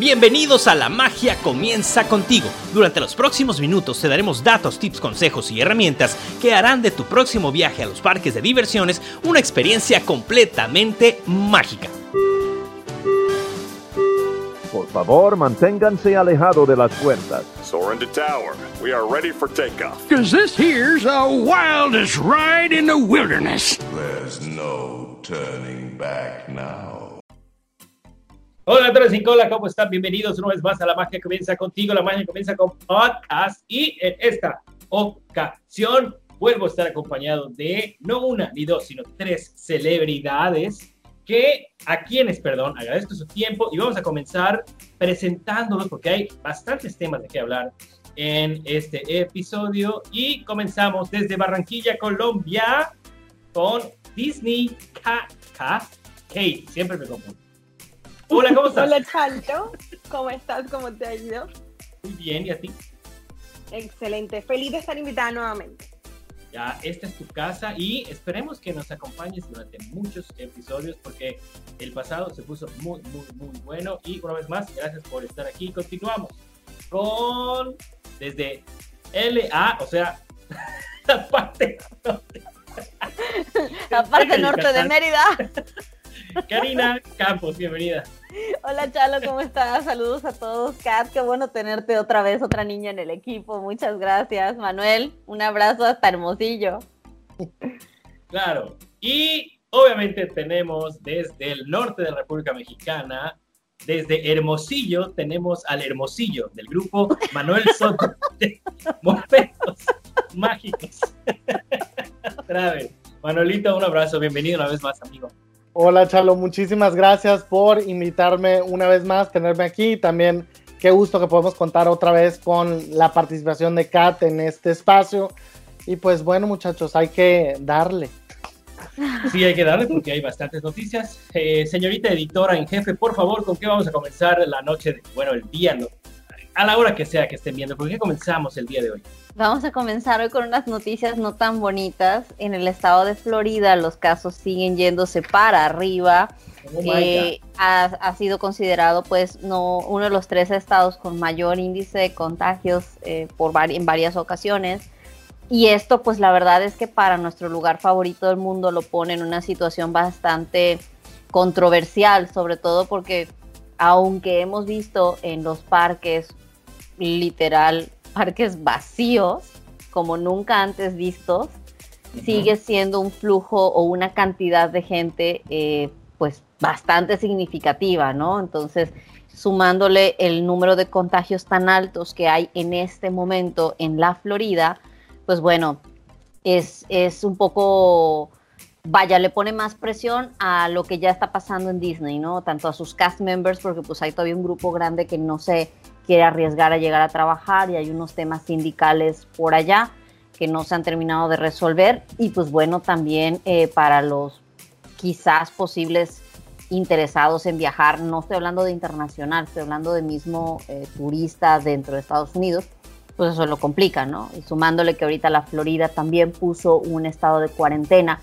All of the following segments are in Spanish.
Bienvenidos a La Magia Comienza contigo. Durante los próximos minutos te daremos datos, tips, consejos y herramientas que harán de tu próximo viaje a los parques de diversiones una experiencia completamente mágica. Por favor, manténganse alejado de las puertas. Soar into tower. We are ready for takeoff. Cause this here's the wildest ride in the wilderness. There's no turning back now. Hola, y Cola, ¿cómo están? Bienvenidos una vez más a La Magia Comienza Contigo. La Magia Comienza con podcast y en esta ocasión vuelvo a estar acompañado de no una ni dos, sino tres celebridades que a quienes, perdón, agradezco su tiempo y vamos a comenzar presentándolos porque hay bastantes temas de qué hablar en este episodio y comenzamos desde Barranquilla, Colombia con Disney KK. Hey, siempre me confundo. Hola, ¿cómo estás? Hola, Chancho. ¿Cómo estás? ¿Cómo te ha ido? Muy bien, ¿y a ti? Excelente. Feliz de estar invitada nuevamente. Ya, esta es tu casa y esperemos que nos acompañes durante muchos episodios porque el pasado se puso muy, muy, muy bueno. Y una vez más, gracias por estar aquí. Continuamos con desde LA, o sea, la parte norte. La parte norte de Mérida. Karina Campos, bienvenida. Hola Chalo, ¿cómo estás? Saludos a todos. Kat, qué bueno tenerte otra vez, otra niña en el equipo. Muchas gracias. Manuel, un abrazo hasta Hermosillo. Claro. Y obviamente tenemos desde el norte de la República Mexicana, desde Hermosillo, tenemos al Hermosillo del grupo Manuel Soto de Momentos Mágicos. Otra vez. Manuelito, un abrazo. Bienvenido una vez más, amigo. Hola Chalo, muchísimas gracias por invitarme una vez más, tenerme aquí. También qué gusto que podemos contar otra vez con la participación de Kat en este espacio. Y pues bueno muchachos, hay que darle. Sí, hay que darle porque hay bastantes noticias. Eh, señorita editora en jefe, por favor, ¿con qué vamos a comenzar la noche? De, bueno, el día, a la hora que sea que estén viendo. ¿Con qué comenzamos el día de hoy? Vamos a comenzar hoy con unas noticias no tan bonitas. En el estado de Florida los casos siguen yéndose para arriba. Oh eh, ha, ha, sido considerado pues no uno de los tres estados con mayor índice de contagios eh, por en varias ocasiones. Y esto pues la verdad es que para nuestro lugar favorito del mundo lo pone en una situación bastante controversial, sobre todo porque aunque hemos visto en los parques literal parques vacíos, como nunca antes vistos, sigue siendo un flujo o una cantidad de gente eh, pues bastante significativa, ¿no? Entonces, sumándole el número de contagios tan altos que hay en este momento en la Florida, pues bueno, es, es un poco, vaya, le pone más presión a lo que ya está pasando en Disney, ¿no? Tanto a sus cast members, porque pues hay todavía un grupo grande que no se quiere arriesgar a llegar a trabajar y hay unos temas sindicales por allá que no se han terminado de resolver y pues bueno, también eh, para los quizás posibles interesados en viajar, no estoy hablando de internacional, estoy hablando de mismo eh, turistas dentro de Estados Unidos, pues eso lo complica, ¿no? Y sumándole que ahorita la Florida también puso un estado de cuarentena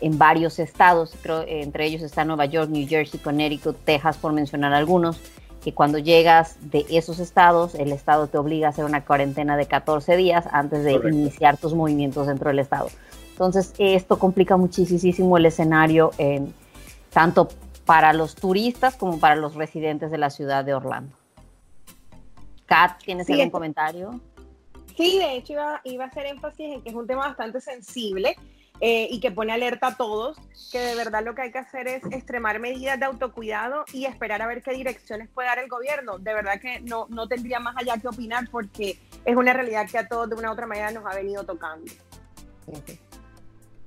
en varios estados, creo entre ellos está Nueva York, New Jersey, Connecticut, Texas, por mencionar algunos, que cuando llegas de esos estados, el estado te obliga a hacer una cuarentena de 14 días antes de Correcto. iniciar tus movimientos dentro del estado. Entonces, esto complica muchísimo el escenario, en, tanto para los turistas como para los residentes de la ciudad de Orlando. Kat, ¿tienes sí, algún comentario? Sí, de hecho iba, iba, a hacer énfasis en que es un tema bastante sensible eh, y que pone alerta a todos, que de verdad lo que hay que hacer es extremar medidas de autocuidado y esperar a ver qué direcciones puede dar el gobierno. De verdad que no, no tendría más allá que opinar porque es una realidad que a todos de una u otra manera nos ha venido tocando.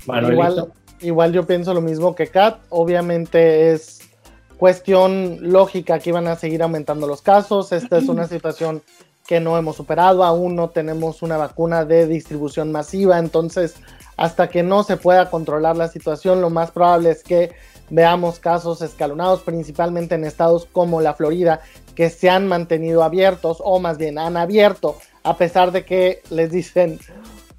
Igual, igual yo pienso lo mismo que Kat, obviamente es cuestión lógica que iban a seguir aumentando los casos, esta es una situación que no hemos superado, aún no tenemos una vacuna de distribución masiva, entonces hasta que no se pueda controlar la situación, lo más probable es que veamos casos escalonados, principalmente en estados como la Florida, que se han mantenido abiertos o más bien han abierto, a pesar de que les dicen,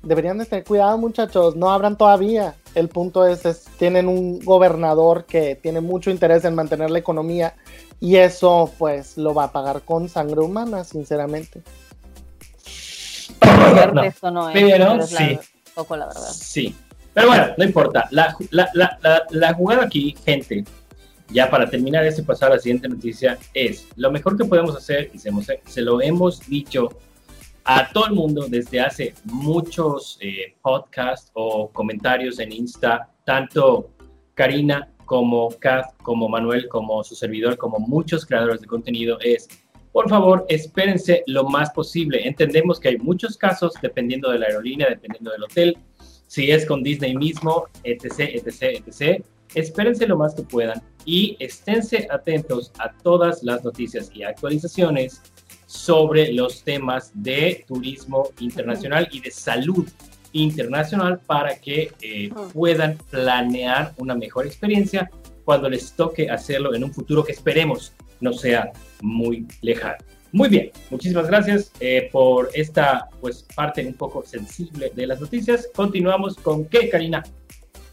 deberían de tener cuidado muchachos, no abran todavía. El punto es, es, tienen un gobernador que tiene mucho interés en mantener la economía y eso pues lo va a pagar con sangre humana, sinceramente. No, Esto no es, pero es la- sí. poco la verdad. Sí, pero bueno, no importa. La, la, la, la, la jugada aquí, gente, ya para terminar esto y pasar a la siguiente noticia, es lo mejor que podemos hacer, y se, se lo hemos dicho a todo el mundo desde hace muchos eh, podcasts o comentarios en Insta, tanto Karina como Kath, como Manuel, como su servidor, como muchos creadores de contenido, es por favor, espérense lo más posible. Entendemos que hay muchos casos, dependiendo de la aerolínea, dependiendo del hotel, si es con Disney mismo, etc., etc., etc. Espérense lo más que puedan y esténse atentos a todas las noticias y actualizaciones sobre los temas de turismo internacional y de salud internacional para que eh, puedan planear una mejor experiencia cuando les toque hacerlo en un futuro que esperemos no sea muy lejano. Muy bien, muchísimas gracias eh, por esta pues parte un poco sensible de las noticias. Continuamos con qué, Karina.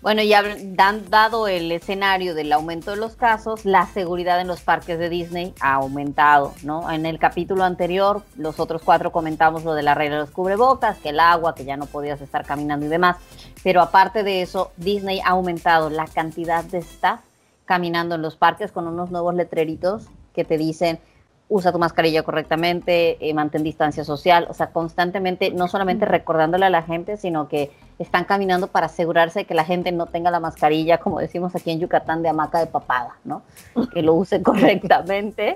Bueno, ya dan, dado el escenario del aumento de los casos, la seguridad en los parques de Disney ha aumentado, ¿no? En el capítulo anterior, los otros cuatro comentamos lo de la regla de los cubrebocas, que el agua, que ya no podías estar caminando y demás. Pero aparte de eso, Disney ha aumentado la cantidad de staff caminando en los parques con unos nuevos letreritos que te dicen usa tu mascarilla correctamente, eh, mantén distancia social, o sea, constantemente, no solamente recordándole a la gente, sino que están caminando para asegurarse de que la gente no tenga la mascarilla, como decimos aquí en Yucatán, de hamaca de papada, ¿no? Que lo use correctamente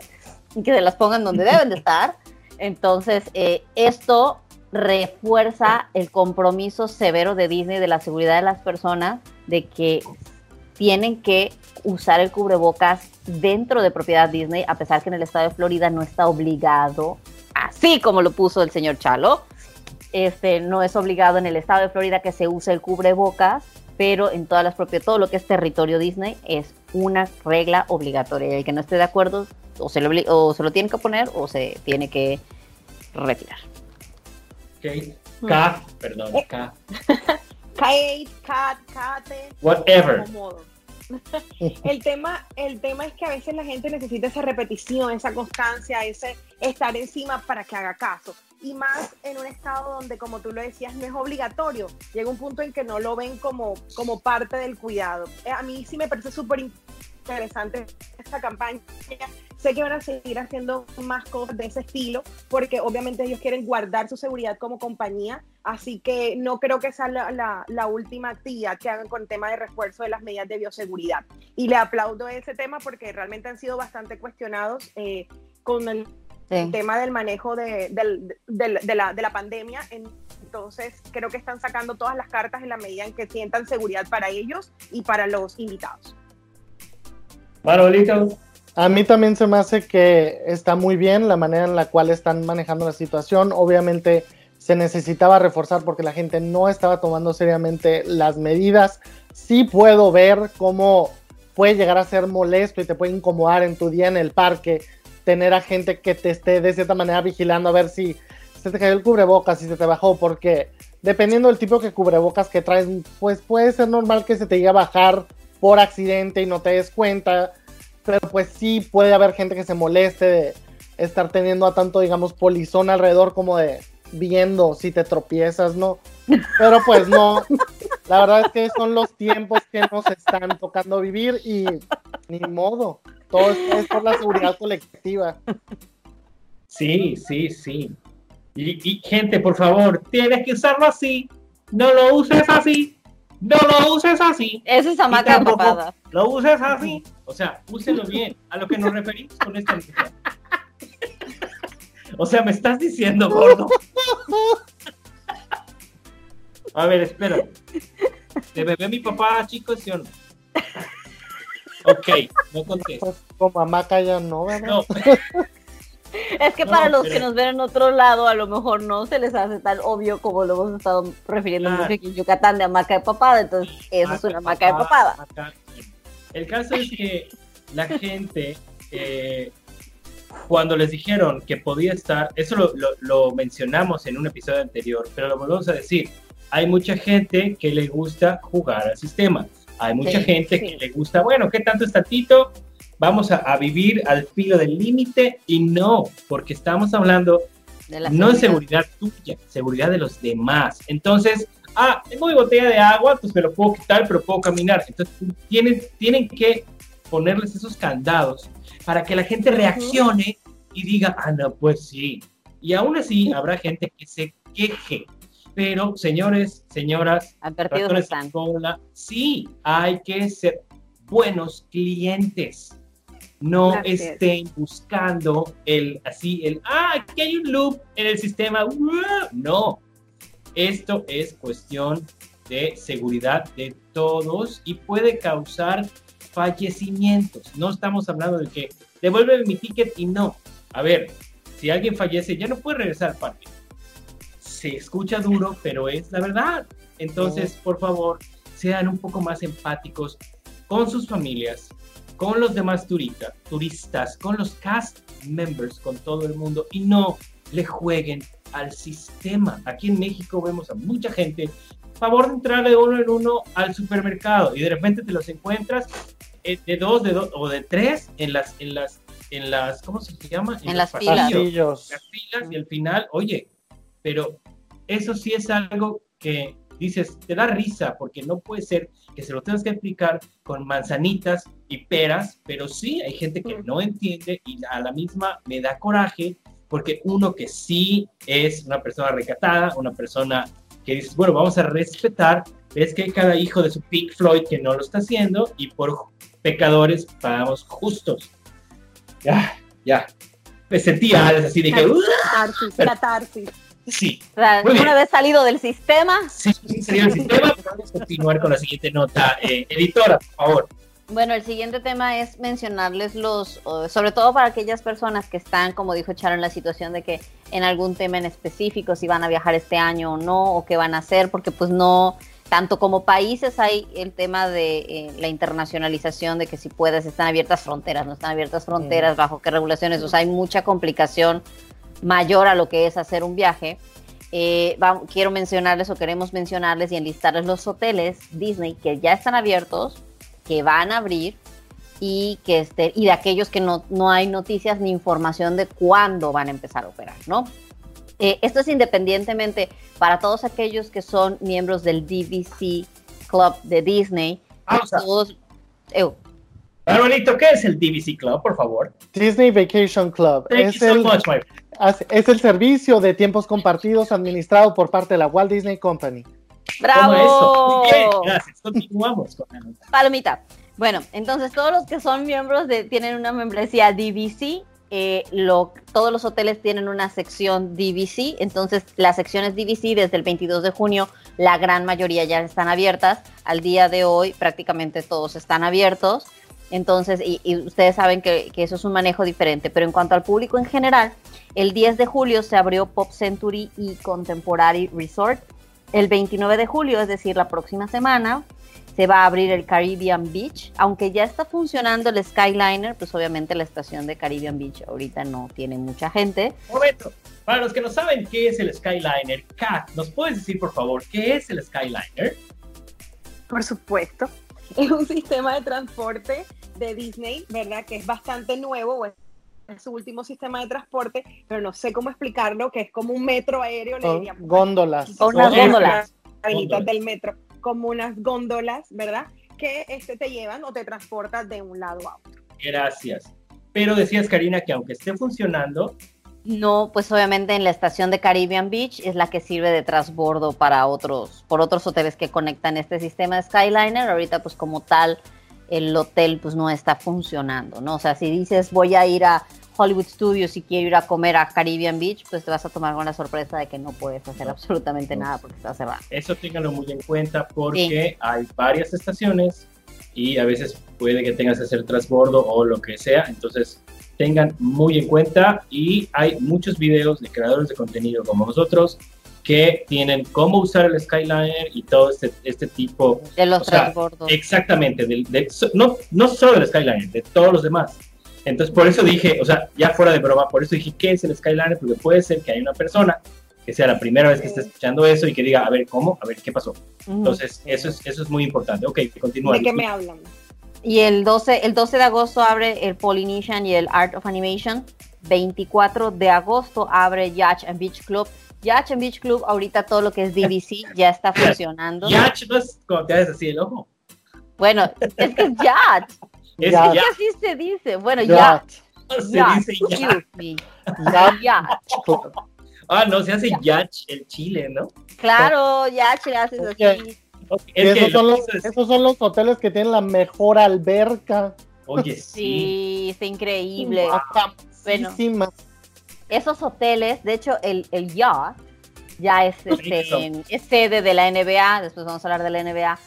y que se las pongan donde deben de estar. Entonces, eh, esto refuerza el compromiso severo de Disney de la seguridad de las personas, de que tienen que usar el cubrebocas dentro de propiedad Disney, a pesar que en el estado de Florida no está obligado, así como lo puso el señor Chalo. Este, no es obligado en el estado de Florida que se use el cubrebocas, pero en todas las propiedades, todo lo que es territorio Disney es una regla obligatoria. El que no esté de acuerdo o se lo, o se lo tiene que poner o se tiene que retirar. Okay. K, perdón, K. Kate, Kat, Kate. Whatever. El tema, el tema es que a veces la gente necesita esa repetición, esa constancia, ese estar encima para que haga caso. Y más en un estado donde, como tú lo decías, no es obligatorio. Llega un punto en que no lo ven como, como parte del cuidado. Eh, A mí sí me parece súper interesante esta campaña. Sé que van a seguir haciendo más cosas de ese estilo, porque obviamente ellos quieren guardar su seguridad como compañía, así que no creo que sea la, la, la última actividad que hagan con el tema de refuerzo de las medidas de bioseguridad. Y le aplaudo ese tema porque realmente han sido bastante cuestionados eh, con el, Sí. el tema del manejo de, del- del- de la, de la pandemia. Entonces, creo que están sacando todas las cartas en la medida en que sientan seguridad para ellos y para los invitados. Manuelito. A mí también se me hace que está muy bien la manera en la cual están manejando la situación. Obviamente se necesitaba reforzar porque la gente no estaba tomando seriamente las medidas. Sí puedo ver cómo puede llegar a ser molesto y te puede incomodar en tu día en el parque tener a gente que te esté de cierta manera vigilando a ver si se te cayó el cubrebocas, si se te bajó, porque dependiendo del tipo de cubrebocas que traes, pues puede ser normal que se te llegue a bajar por accidente y no te des cuenta pero pues sí puede haber gente que se moleste de estar teniendo a tanto, digamos, polizón alrededor como de viendo si te tropiezas, ¿no? Pero pues no, la verdad es que son los tiempos que nos están tocando vivir y ni modo, todo esto es por la seguridad colectiva. Sí, sí, sí. Y, y, gente, por favor, tienes que usarlo así. No lo uses así. No lo uses así. Eso es hamaca papada. Lo uses así. O sea, úselo bien. A lo que nos referimos con esta. O sea, me estás diciendo, gordo. A ver, espera. ¿Te bebé mi papá, chicos, sí o no? Ok, no contesto. Pues como hamaca ya no, ¿verdad? No, Es que No, para los pero- que nos ven en otro lado, a lo mejor no se les hace tan obvio como lo hemos estado refiriendo Ah. mucho aquí en Yucatán de hamaca de papada. Entonces, eso es una hamaca de papada. El caso es que la gente, eh, cuando les dijeron que podía estar, eso lo, lo- lo mencionamos en un episodio anterior, pero lo volvemos a decir, hay mucha gente que le gusta jugar al sistema. Hay mucha Sí, gente sí. que le gusta, bueno, ¿qué tanto es tantito? Vamos a, a vivir al filo del límite y no, porque estamos hablando De la no es seguridad. seguridad tuya, seguridad de los demás. Entonces, ah, tengo mi botella de agua, pues me lo puedo quitar, pero puedo caminar. Entonces, tienen, tienen que ponerles esos candados para que la gente reaccione y diga, ah, no, pues sí. Y aún así, habrá gente que se queje. Pero, señores, señoras, Advertidos están. sí, hay que ser buenos clientes. No estén buscando el así, el ah, aquí hay un loop en el sistema. No. Esto es cuestión de seguridad de todos y puede causar fallecimientos. No estamos hablando de que devuelve mi ticket y no. A ver, si alguien fallece, ya no puede regresar al parque. Se escucha duro, pero es la verdad. Entonces, por favor, sean un poco más empáticos con sus familias, con los demás turista- turistas, con los cast members, con todo el mundo y no le jueguen al sistema. Aquí en México vemos a mucha gente favor de entrar de uno en uno al supermercado y de repente te los encuentras eh, de dos, de dos o de tres en las, en las, en las, ¿cómo se llama? En los las filas. pasillos Pasillos. las filas y al final, oye, pero eso sí es algo que dices, te da risa, porque no puede ser que se lo tengas que explicar con manzanitas y peras, pero sí hay gente que no entiende y a la misma me da coraje, porque uno que sí es una persona recatada, una persona que dices, bueno, vamos a respetar, es que hay cada hijo de su Pink Floyd que no lo está haciendo y por pecadores pagamos justos. Ya, ya. Me sentía así de que, "Uh". Catarsis, catarsis. Sí, O sea, Muy bien. una vez salido del sistema, sí, sí sería el sistema, vamos a continuar con la siguiente nota. Eh, editora, por favor. Bueno, el siguiente tema es mencionarles los, sobre todo para aquellas personas que están, como dijo Charo, en la situación de que en algún tema en específico, si van a viajar este año o no, o qué van a hacer, porque pues no, tanto como países hay el tema de eh, la internacionalización, de que si puedes, están abiertas fronteras, no están abiertas fronteras, bajo qué regulaciones, o sea, hay mucha complicación mayor a lo que es hacer un viaje. Eh, va- quiero mencionarles o queremos mencionarles y enlistarles los hoteles Disney que ya están abiertos, que van a abrir y que este, y de aquellos que no, no hay noticias ni información de cuándo van a empezar a operar, ¿no? Eh, esto es independientemente para todos aquellos que son miembros del DVC Club de Disney. Pausa. Todos, eu, Barbarito, ¿qué es el DVC Club, por favor? Disney Vacation Club Thank es you so el, much, my es el servicio de tiempos compartidos administrado por parte de la Walt Disney Company. ¡Bravo! gracias. Continuamos con. Palomita. Bueno, entonces todos los que son miembros de, tienen una membresía DVC. eh, lo- todos los hoteles tienen una sección DVC. Entonces, las secciones DVC desde el 22 de junio, la gran mayoría ya están abiertas. Al día de hoy, prácticamente todos están abiertos. Entonces, y, y ustedes saben que, que eso es un manejo diferente. Pero en cuanto al público en general, el 10 de julio se abrió Pop Century y Contemporary Resort. El 29 de julio, es decir, la próxima semana, se va a abrir el Caribbean Beach, aunque ya está funcionando el Skyliner, pues obviamente la estación de Caribbean Beach ahorita no tiene mucha gente. Momento. Para los que no saben qué es el Skyliner, Kat, ¿nos puedes decir, por favor, qué es el Skyliner? Por supuesto. Es un sistema de transporte de Disney, ¿verdad? Que es bastante nuevo, o es su último sistema de transporte, pero no sé cómo explicarlo, que es como un metro aéreo, le diríamos. góndolas. Unas Góndolas. del metro, como unas góndolas, ¿verdad? Que este, te llevan o te transportan de un lado a otro. Gracias. Pero decías, Karina, que aunque esté funcionando, No, pues obviamente en la estación de Caribbean Beach es la que sirve de transbordo para otros, por otros hoteles que conectan este sistema de Skyliner. Ahorita pues como tal el hotel pues no está funcionando, ¿no? O sea, si dices voy a ir a Hollywood Studios y quiero ir a comer a Caribbean Beach, pues te vas a tomar con la sorpresa de que no puedes hacer absolutamente nada porque está cerrado. eso ténganlo muy en cuenta porque hay varias estaciones y a veces puede que tengas que hacer transbordo o lo que sea. Entonces, tengan muy en cuenta y hay muchos videos de creadores de contenido como nosotros que tienen cómo usar el Skyliner y todo este, este tipo De los O sea, transbordos. Exactamente, del- de- so- no, no solo del Skyliner, de todos los demás. Entonces, por eso dije, o sea, ya fuera de broma, por eso dije, ¿qué es el Skyliner? Porque puede ser que hay una persona que sea la primera vez que esté escuchando eso y que diga, a ver, ¿cómo? A ver, ¿qué pasó? Entonces, eso es, eso es muy importante. Ok, continúa. ¿De qué me hablan? Y el 12, el 12 de agosto abre el Polynesian y el Art of Animation. 24 de agosto abre Yacht and Beach Club. Yacht and Beach Club, ahorita todo lo que es DVC ya está funcionando. Yacht no es cuando te haces así el ojo. Bueno, es que es Yacht. Es Ya. Es que así se dice. Bueno, Ya, Yacht. se Yacht, dice yacht. excuse me. ya, Yacht. Ah, no, se hace yacht el chile, ¿no? Claro, Yacht le haces así. Que esos, son lo los, es- esos son los hoteles que tienen la mejor alberca. Oye, sí. Sí, está increíble. Famosísima. Esos hoteles, de hecho, el, el yacht ya es, este, es sede de la NBA, después vamos a hablar de la NBA,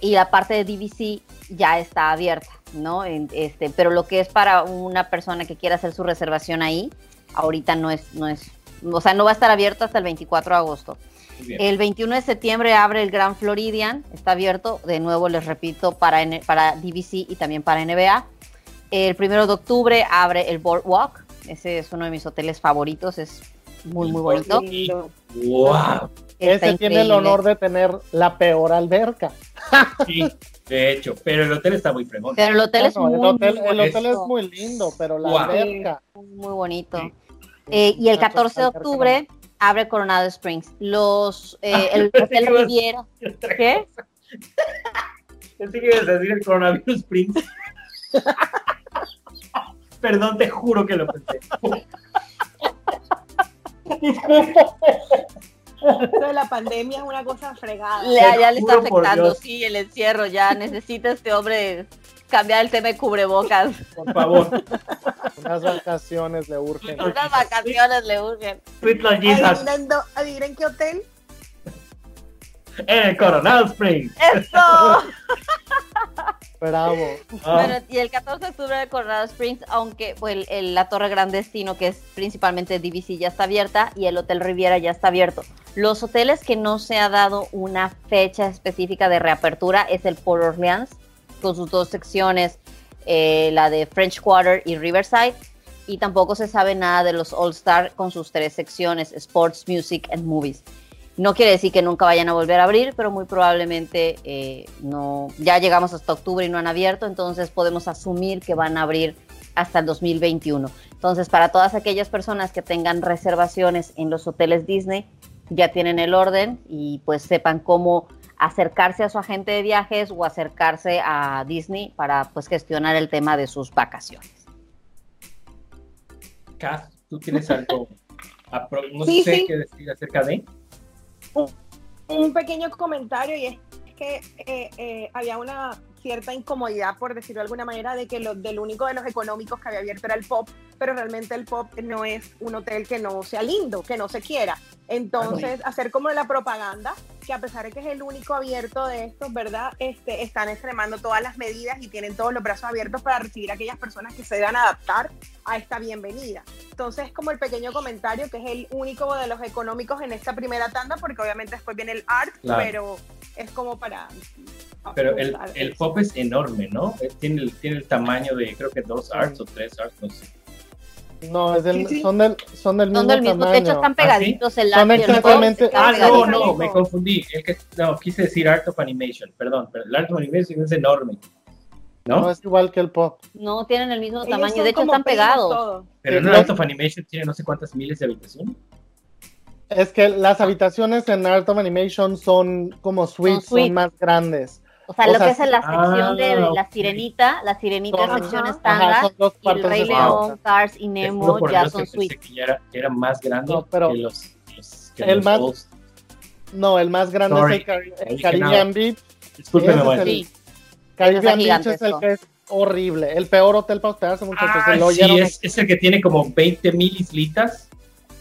y la parte de DVC ya está abierta, ¿no? Este, pero lo que es para una persona que quiera hacer su reservación ahí, ahorita no es, no es, o sea, no va a estar abierto hasta el 24 de agosto. Bien. El 21 de septiembre abre el Grand Floridian, está abierto, de nuevo les repito, para, N- para DVC y también para NBA. El 1 de octubre abre el Boardwalk, ese es uno de mis hoteles favoritos, es muy, muy bonito. Wow. Está Ese tiene el honor de tener la peor alberca. Sí, de hecho, pero el hotel está muy fregón. Pero el hotel es muy, el hotel, muy el hotel es muy lindo, pero la Wow. alberca. muy bonito. Sí. Eh, y el Muchachos, 14 de octubre abre Coronado Springs. Los, eh, el pensé Hotel Riviera. ¿Qué? Pensé que ibas a decir el coronavirus Springs. Perdón, te juro que lo pensé. Esto de la pandemia es una cosa fregada. Le- ya le está afectando, sí, el encierro. Ya necesita este hombre cambiar el tema de cubrebocas. Por favor. Unas vacaciones le urgen. Unas vacaciones le urgen. Adivinen qué hotel. En el Coronado Springs. ¡Eso! Bravo. Ah, Bueno, y el 14 de octubre de Colorado Springs, aunque pues, el- el- la Torre Gran Destino, que es principalmente DVC, ya está abierta y el Hotel Riviera ya está abierto. Los hoteles que no se ha dado una fecha específica de reapertura es el Port Orleans, con sus dos secciones, eh, la de French Quarter y Riverside. Y tampoco se sabe nada de los All Star con sus tres secciones, Sports, Music and Movies. No quiere decir que nunca vayan a volver a abrir, pero muy probablemente eh, no. Ya llegamos hasta octubre y no han abierto, entonces podemos asumir que van a abrir hasta el 2021. Entonces, para todas aquellas personas que tengan reservaciones en los hoteles Disney, ya tienen el orden y pues sepan cómo acercarse a su agente de viajes o acercarse a Disney para pues gestionar el tema de sus vacaciones. Cas, ¿tú tienes algo? No Sí, sé sí. qué decir acerca de. Un pequeño comentario y es que eh, eh, había una cierta incomodidad, por decirlo de alguna manera, de que lo, del único de los económicos que había abierto era el pop, pero realmente el pop no es un hotel que no sea lindo, que no se quiera. Entonces, hacer como la propaganda, que a pesar de que es el único abierto de estos, ¿verdad? Este, están extremando todas las medidas y tienen todos los brazos abiertos para recibir a aquellas personas que se deban adaptar a esta bienvenida. Entonces, como el pequeño comentario, que es el único de los económicos en esta primera tanda, porque obviamente después viene el art, Claro. pero es como para... Pero el, el pop es enorme, ¿no? Eh, Tiene el, tiene el tamaño de creo que dos arts o tres arts, no sé. No, es del- Sí, sí. Son, del, son del mismo Son del mismo, tamaño. de hecho están pegaditos el Son el exactamente- Ah, no, no, me confundí. El que, no, quise decir Art of Animation, perdón, pero el Art of Animation es enorme. No ¿No? es igual que el pop. No tienen el mismo Ellos tamaño, de hecho están pegados. Pero en Art of Animation tiene no sé cuántas miles de habitaciones. Es que las habitaciones en Art of Animation son como suites, son, más grandes. O sea, O lo sea, que es la ah, sección de la ok. sirenita, la sirenita Son- sección Ajá. estándar, Ajá, son dos y el Rey León. Cars y Nemo ya son suites. que ya era, que era más grande No, pero- que los, los, que El los más- No, el más grande Sorry. es el, Caribbean. Beach. Discúlpeme, es bueno. el- Sí. Caribbean Beach es el que es horrible. El peor hotel para hospedarse, muchachos. Ah, se lo sí, es, es el que tiene como 20 mil islitas.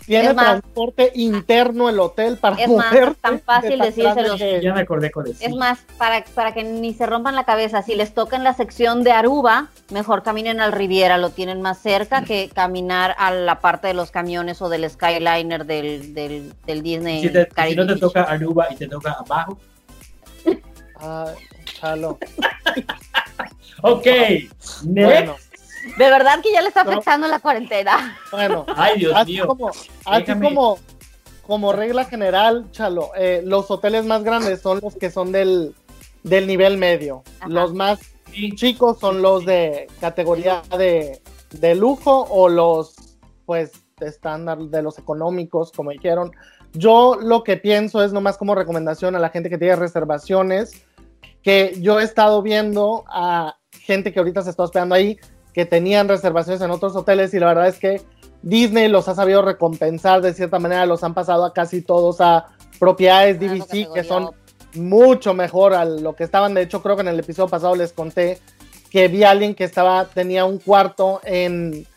Tiene Es más- transporte interno el hotel para Es más, moverte es tan fácil de decírselos. grande que- Ya me acordé con eso. Es más, para, para que ni se rompan la cabeza, si les toca en la sección de Aruba, mejor caminen al Riviera, lo tienen más cerca que caminar a la parte de los camiones o del Skyliner del, del, del Disney. si, te- si no te toca Aruba y te toca abajo. Ah, chalo. Ok, next. Bueno, De verdad que ya le está No. afectando la cuarentena. bueno. Ay, Dios así mío. como, así como, como regla general, Chalo, eh, los hoteles más grandes son los que son del, del nivel medio. Ajá. Los más Sí. chicos son los de categoría de, de lujo o los, pues, estándar de los económicos, como dijeron. Yo lo que pienso es nomás como recomendación a la gente que tiene reservaciones, que yo he estado viendo a gente que ahorita se está hospedando ahí, que tenían reservaciones en otros hoteles y la verdad es que Disney los ha sabido recompensar de cierta manera, los han pasado a casi todos a propiedades Ah, DVC que son mucho mejor a lo que estaban. De hecho, creo que en el episodio pasado les conté que vi a alguien que estaba, tenía un cuarto en,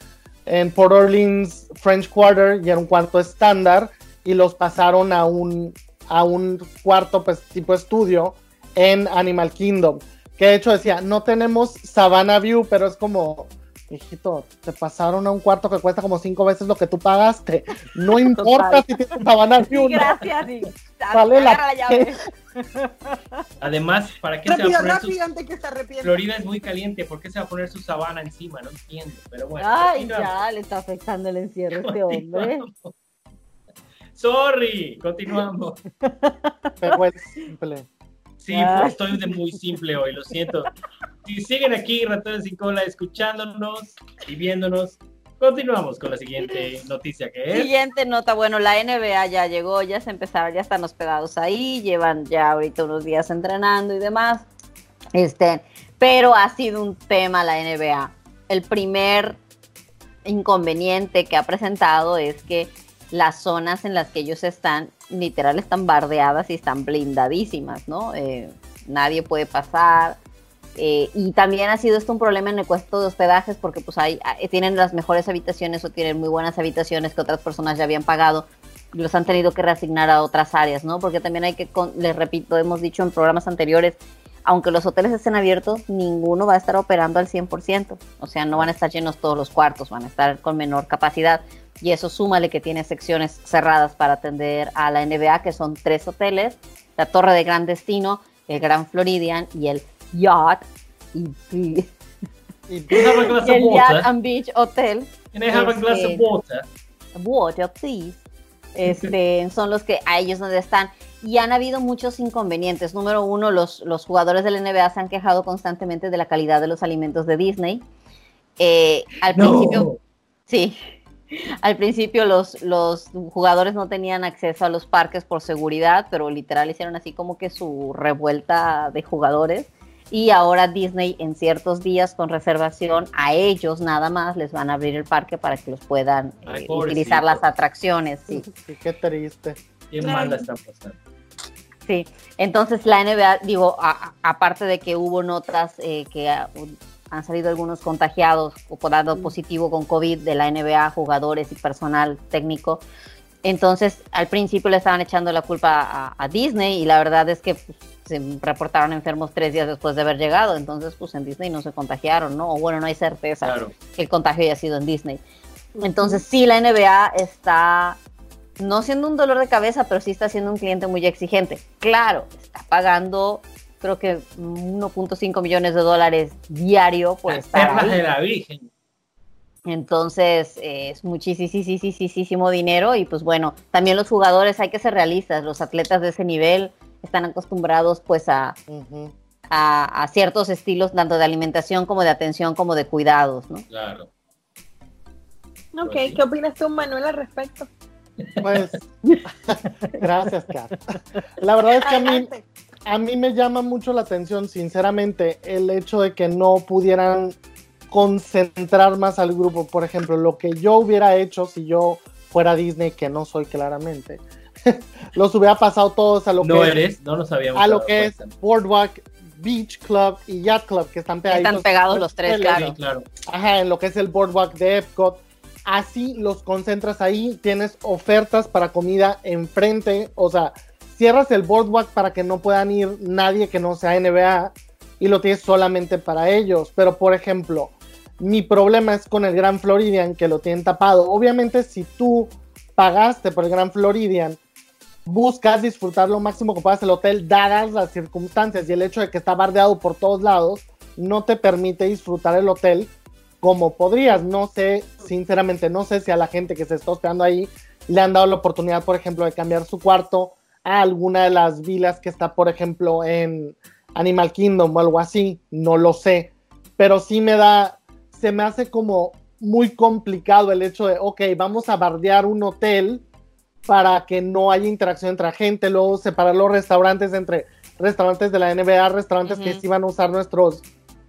en Port Orleans French Quarter y era un cuarto estándar y los pasaron a un, a un cuarto pues tipo estudio en Animal Kingdom. Que de hecho decía, no tenemos Savannah View, pero es como, hijito, te pasaron a un cuarto que cuesta como cinco veces lo que tú pagaste. No importa si tienes Savannah View. Sí, ¿no? gracias. y- Sale la- llave. Además, ¿para qué se va a Rápido, poner sus... rápido, antes que se. Florida es muy caliente, ¿por qué se va a poner su sabana encima? No entiendo, pero bueno. Ay, ya le está afectando el encierro a este hombre. Sorry, continuamos. Pero es simple. Sí, pues, estoy de muy simple hoy, lo siento. Si siguen aquí, ratones sin cola, escuchándonos y viéndonos, continuamos con la siguiente noticia que es. Siguiente nota, bueno, la NBA ya llegó, ya se empezaron, ya están hospedados ahí, llevan ya ahorita unos días entrenando y demás. Este, pero ha sido un tema la NBA. El primer inconveniente que ha presentado es que las zonas en las que ellos están, literal, están bardeadas y están blindadísimas, ¿no? Eh, nadie puede pasar. Eh, y también ha sido esto un problema en el puesto de hospedajes porque pues hay, eh, tienen las mejores habitaciones o tienen muy buenas habitaciones que otras personas ya habían pagado los han tenido que reasignar a otras áreas, ¿no? Porque también hay que, les repito, hemos dicho en programas anteriores, aunque los hoteles estén abiertos, ninguno va a estar operando al 100%. O sea, no van a estar llenos todos los cuartos, van a estar con menor capacidad. Y eso súmale que tiene secciones cerradas para atender a la NBA, que son tres hoteles, la Torre de Gran Destino, el Gran Floridian y el Yacht y, y- el Yacht and Beach Hotel. Can I have a glass of Este, water? water, please. Este, son los que a ellos donde están. Y han habido muchos inconvenientes. Número uno, los, los jugadores del NBA se han quejado constantemente de la calidad de los alimentos de Disney. Eh, al principio, sí. Al principio los, los jugadores no tenían acceso a los parques por seguridad, pero literal hicieron así como que su revuelta de jugadores. Y ahora Disney en ciertos días con reservación a ellos nada más les van a abrir el parque para que los puedan Ay, eh, utilizar las atracciones. Sí, Sí, qué triste. Qué mal la están pasando. sí. Entonces la NBA, digo, a- a- aparte de que hubo notas eh, que ah, han salido algunos contagiados o por dado positivo con COVID de la NBA, jugadores y personal técnico. Entonces, al principio le estaban echando la culpa a, a Disney y la verdad es que pues, se reportaron enfermos tres días después de haber llegado. Entonces, pues en Disney no se contagiaron, ¿no? O bueno, no hay certeza Claro. que el contagio haya sido en Disney. Entonces, sí, la NBA está no siendo un dolor de cabeza, pero sí está siendo un cliente muy exigente. Claro, está pagando, creo que 1.5 millones de dólares diario por Las estar ahí. de la Virgen. Entonces eh, es muchísimo dinero y pues bueno, también los jugadores hay que ser realistas, los atletas de ese nivel están acostumbrados pues a, a- a ciertos estilos tanto de alimentación como de atención como de cuidados, ¿no? Claro. Ok, Pues sí. ¿qué opinas tú, Manuel, al respecto? Pues, gracias, Kat. La verdad es que a mí. A mí me llama mucho la atención, sinceramente, el hecho de que no pudieran concentrar más al grupo. Por ejemplo, lo que yo hubiera hecho si yo fuera Disney, que no soy claramente, los hubiera pasado todos a lo No que eres, no nos habíamos a lo que es. Boardwalk, Beach Club y Yacht Club, que están pegaditos. Están pegados los tres, hoteles. claro. Sí, claro. Ajá, en lo que es el boardwalk de Epcot. Así los concentras ahí, tienes ofertas para comida enfrente, o sea, cierras el boardwalk para que no puedan ir nadie que no sea NBA y lo tienes solamente para ellos. Pero por ejemplo, mi problema es con el Gran Floridian que lo tienen tapado. Obviamente si tú pagaste por el Gran Floridian, buscas disfrutar lo máximo que puedas el hotel dadas las circunstancias y el hecho de que está bardeado por todos lados no te permite disfrutar el hotel como podrías. No sé, sinceramente, no sé si a la gente que se está hospedando ahí le han dado la oportunidad, por ejemplo, de cambiar su cuarto a alguna de las vilas que está, por ejemplo, en Animal Kingdom o algo así, no lo sé, pero sí me da, se me hace como muy complicado el hecho de, ok, vamos a bardear un hotel para que no haya interacción entre gente, luego separar los restaurantes entre restaurantes de la NBA, restaurantes que Ujú. sí van a usar nuestros,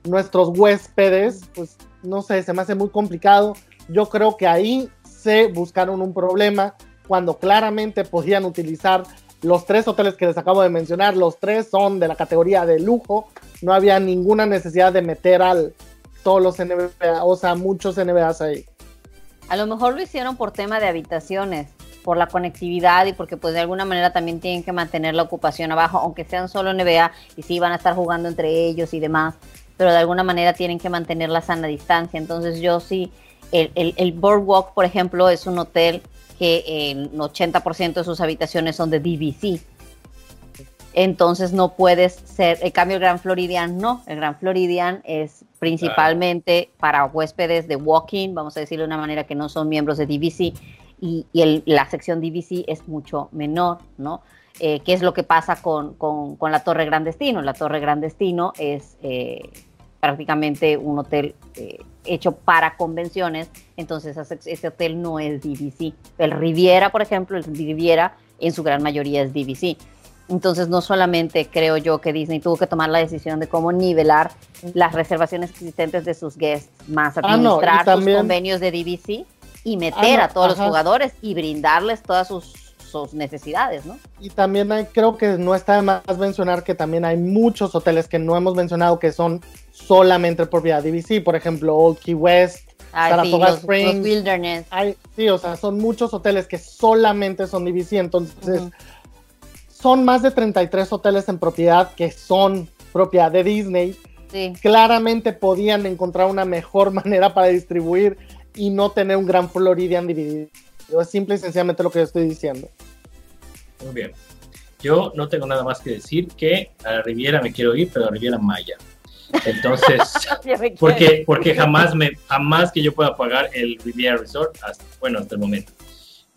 nuestros huéspedes, pues no sé, se me hace muy complicado. Yo creo que ahí se buscaron un problema cuando claramente podían utilizar los tres hoteles que les acabo de mencionar, los tres son de la categoría de lujo, no había ninguna necesidad de meter al todos los NBA, o sea, muchos NBAs ahí. A lo mejor lo hicieron por tema de habitaciones, por la conectividad y porque pues de alguna manera también tienen que mantener la ocupación abajo, aunque sean solo NBA y sí van a estar jugando entre ellos y demás, pero de alguna manera tienen que mantener la sana distancia. Entonces yo sí, el, Boardwalk, por ejemplo, es un hotel que el 80% de sus habitaciones son de DVC. Entonces no puedes ser, en cambio el Gran Floridian no, el Gran Floridian es principalmente para huéspedes de walking, vamos a decirlo de una manera que no son miembros de DVC y, y el- la sección DVC es mucho menor, ¿no? Eh, ¿Qué es lo que pasa con, con- con la Torre Gran Destino? La Torre Gran Destino es eh, prácticamente un hotel eh, hecho para convenciones, entonces ese, hotel no es DVC. El Riviera, por ejemplo, el Riviera en su gran mayoría es DVC. Entonces no solamente creo yo que Disney tuvo que tomar la decisión de cómo nivelar las reservaciones existentes de sus guests, más Ah, no, administrar también- sus convenios de DVC y meter Ah, no, a todos ajá. los jugadores y brindarles todas sus, sus necesidades, ¿no? Y también hay, creo que no está de más mencionar que también hay muchos hoteles que no hemos mencionado que son solamente propiedad DVC, por ejemplo, Old Key West, sí, Saratoga los Springs. Wilderness. Hay, sí, o sea, son muchos hoteles que solamente son DVC, entonces Ujú. son más de 33 hoteles en propiedad que son propiedad de Disney. Sí. Claramente podían encontrar una mejor manera para distribuir y no tener un gran Floridian dividido. Es simple y sencillamente lo que yo estoy diciendo. Muy bien. Yo no tengo nada más que decir que a la Riviera me quiero ir, pero a la Riviera Maya. Entonces, porque, porque jamás, me, jamás que yo pueda pagar el Riviera Resort, hasta, bueno, hasta el momento.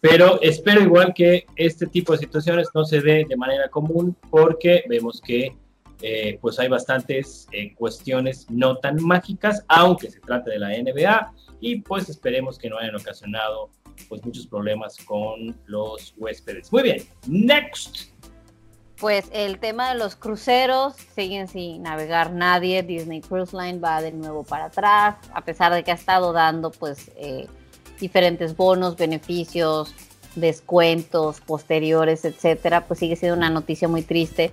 Pero espero igual que este tipo de situaciones no se dé de manera común porque vemos que eh, pues hay bastantes eh, cuestiones no tan mágicas, aunque se trate de la NBA, y pues esperemos que no hayan ocasionado pues muchos problemas con los huéspedes. Muy bien, next. Pues el tema de los cruceros siguen sin navegar nadie. Disney Cruise Line va de nuevo para atrás, a pesar de que ha estado dando pues eh, diferentes bonos, beneficios, descuentos posteriores, etcétera. Pues sigue siendo una noticia muy triste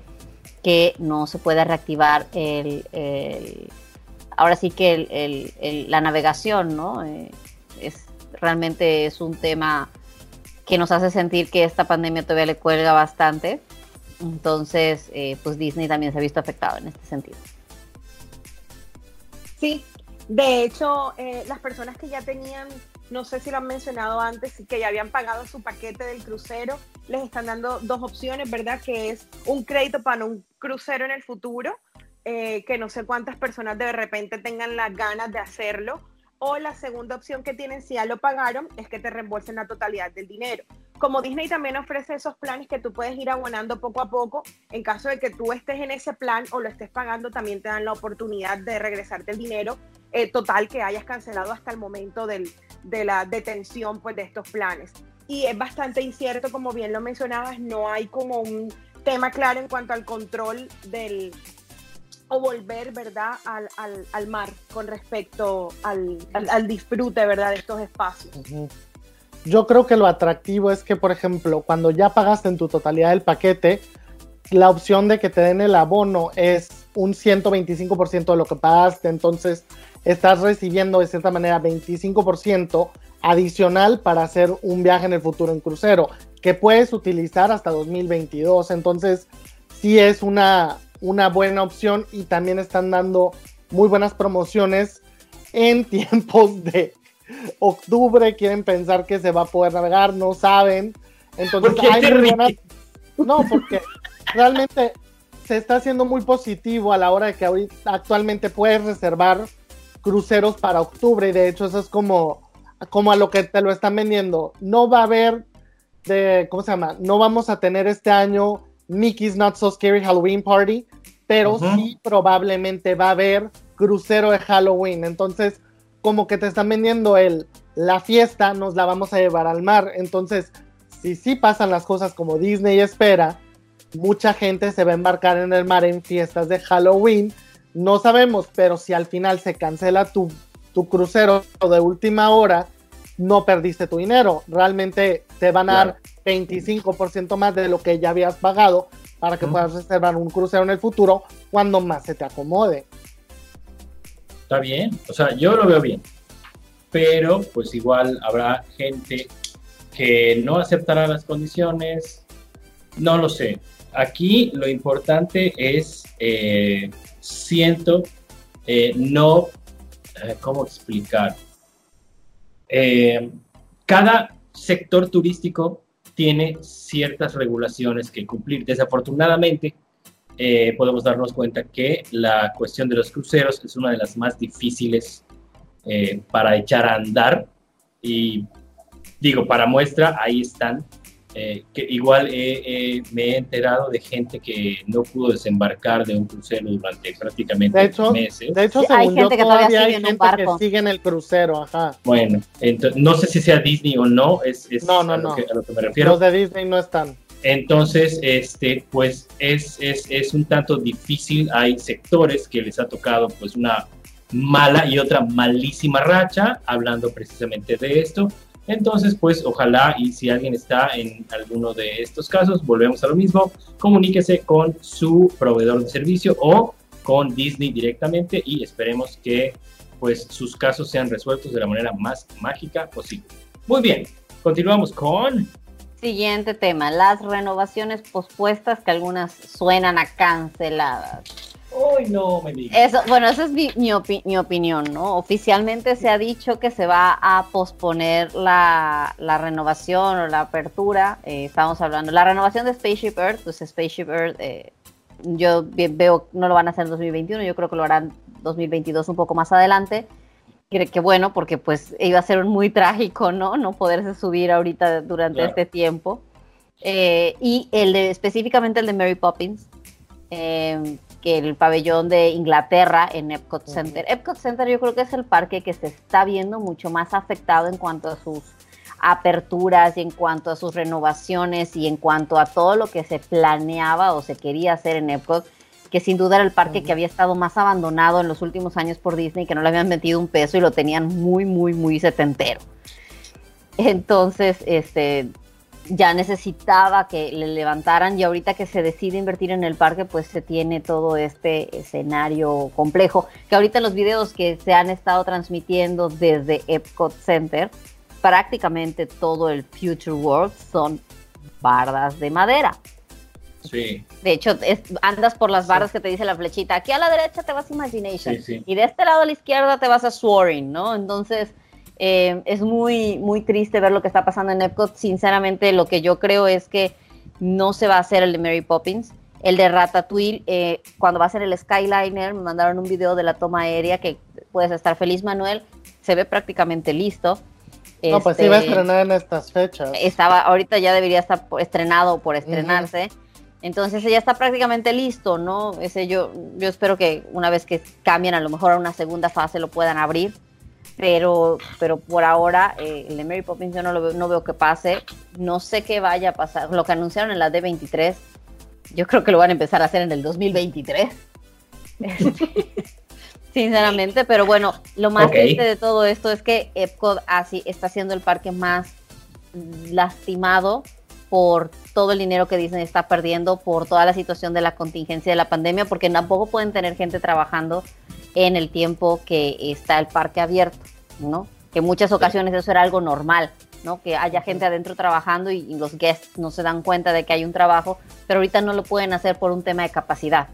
que no se pueda reactivar el, ahora sí que el- la navegación, ¿no? Eh, es realmente es un tema que nos hace sentir que esta pandemia todavía le cuelga bastante. Entonces, eh, pues Disney también se ha visto afectado en este sentido. Sí, de hecho, eh, las personas que ya tenían, no sé si lo han mencionado antes, que ya habían pagado su paquete del crucero, les están dando dos opciones, ¿verdad? Que es un crédito para un crucero en el futuro, eh, que no sé cuántas personas de repente tengan las ganas de hacerlo. O la segunda opción que tienen si ya lo pagaron es que te reembolsen la totalidad del dinero. Como Disney también ofrece esos planes que tú puedes ir abonando poco a poco, en caso de que tú estés en ese plan o lo estés pagando, también te dan la oportunidad de regresarte el dinero eh, total que hayas cancelado hasta el momento del- de la detención pues, de estos planes. Y es bastante incierto, como bien lo mencionabas, no hay como un tema claro en cuanto al control del o volver, ¿verdad?, al, al, al mar con respecto al, al, disfrute, ¿verdad?, de estos espacios. Yo creo que lo atractivo es que, por ejemplo, cuando ya pagaste en tu totalidad el paquete, la opción de que te den el abono es un 125% de lo que pagaste, entonces estás recibiendo de cierta manera 25% adicional para hacer un viaje en el futuro en crucero, que puedes utilizar hasta 2022, entonces sí es una, una buena opción y también están dando muy buenas promociones en tiempos de octubre, quieren pensar que se va a poder navegar, no saben. Entonces, ¿Por qué hay buenas- No, porque realmente se está haciendo muy positivo a la hora de que ahorita actualmente puedes reservar cruceros para octubre y de hecho eso es como, como a lo que te lo están vendiendo. No va a haber de, ¿cómo se llama? No vamos a tener este año Mickey's Not So Scary Halloween Party, pero sí probablemente va a haber crucero de Halloween. Entonces, como que te están vendiendo el, la fiesta, nos la vamos a llevar al mar. Entonces, si sí pasan las cosas como Disney espera, mucha gente se va a embarcar en el mar en fiestas de Halloween. No sabemos, pero si al final se cancela tu, tu crucero de última hora, no perdiste tu dinero. Realmente te van a dar 25% más de lo que ya habías pagado para que puedas reservar un crucero en el futuro cuando más se te acomode. Está bien, o sea, yo lo veo bien. Pero pues igual habrá gente que no aceptará las condiciones. No lo sé. Aquí lo importante es, eh, siento, eh, no, eh, ¿cómo explicar? Cada sector turístico tiene ciertas regulaciones que cumplir. Desafortunadamente, eh, podemos darnos cuenta que la cuestión de los cruceros es una de las más difíciles eh, para echar a andar. Y digo, para muestra, ahí están. Eh, que igual eh, me he enterado de gente que no pudo desembarcar de un crucero durante prácticamente De hecho, meses. de hecho Sí, hay según yo, gente que todavía todavía hay sigue en un gente que barco. sigue en el crucero, ajá. Bueno, ento- no sé si sea Disney o no, es, es No, no, a, lo no. Que, a lo que me refiero. Los de Disney no están. Entonces, este, pues es, es, es un tanto difícil. Hay sectores que les ha tocado pues una mala y otra malísima racha, hablando precisamente de esto. Entonces, pues ojalá y si alguien está en alguno de estos casos, volvemos a lo mismo, comuníquese con su proveedor de servicio o con Disney directamente y esperemos que pues sus casos sean resueltos de la manera más mágica posible. Muy bien, continuamos con Siguiente tema, las renovaciones pospuestas que algunas suenan a canceladas. Hoy no me digas. Eso, bueno, esa es mi, mi opi- mi opinión, ¿no? Oficialmente se ha dicho que se va a posponer la, la renovación o la apertura. eh, estamos hablando, la renovación de Spaceship Earth, pues Spaceship Earth, eh, yo veo, no lo van a hacer en 2021, yo creo que lo harán 2022 un poco más adelante. Que, que bueno, porque pues iba a ser muy trágico, ¿no? No poderse subir ahorita durante Claro. este tiempo. Eh, y el de, específicamente el de Mary Poppins, eh, que el pabellón de Inglaterra en Epcot Center. Epcot Center yo creo que es el parque que se está viendo mucho más afectado en cuanto a sus aperturas y en cuanto a sus renovaciones y en cuanto a todo lo que se planeaba o se quería hacer en Epcot, que sin duda era el parque que había estado más abandonado en los últimos años por Disney, que no le habían metido un peso y lo tenían muy, muy, muy setentero. Entonces, este, ya necesitaba que le levantaran y ahorita que se decide invertir en el parque, pues se tiene todo este escenario complejo, que ahorita los videos que se han estado transmitiendo desde Epcot Center, prácticamente todo el Future World son bardas de madera. Sí, De hecho, es- andas por las barras que te dice la flechita. Aquí a la derecha te vas a Imagination. Sí, sí. Y de este lado a la izquierda te vas a Soaring, ¿no? Entonces, eh, es muy, muy triste ver lo que está pasando en Epcot. Sinceramente, lo que yo creo es que no se va a hacer el de Mary Poppins. El de Ratatouille, eh, cuando va a ser el Skyliner, me mandaron un video de la toma aérea que puedes estar feliz, Manuel. Se ve prácticamente listo. No, pues Este, iba a estrenar en estas fechas. estaba, ahorita ya debería estar estrenado por estrenarse. Entonces ya está prácticamente listo, ¿no? Ese yo, yo espero que una vez que cambien a lo mejor a una segunda fase lo puedan abrir. Pero, pero por ahora, eh, el de Mary Poppins yo no, lo veo, no veo que pase. No sé qué vaya a pasar. Lo que anunciaron en la D23, yo creo que lo van a empezar a hacer en el 2023. Sinceramente, pero bueno, lo más triste de todo esto es que Epcot así está siendo el parque más lastimado por todo el dinero que Disney está perdiendo, por toda la situación de la contingencia de la pandemia, porque tampoco pueden tener gente trabajando en el tiempo que está el parque abierto, ¿no? Que en muchas ocasiones eso era algo normal, ¿no? Que haya gente adentro trabajando y, y los guests no se dan cuenta de que hay un trabajo, pero ahorita no lo pueden hacer por un tema de capacidad.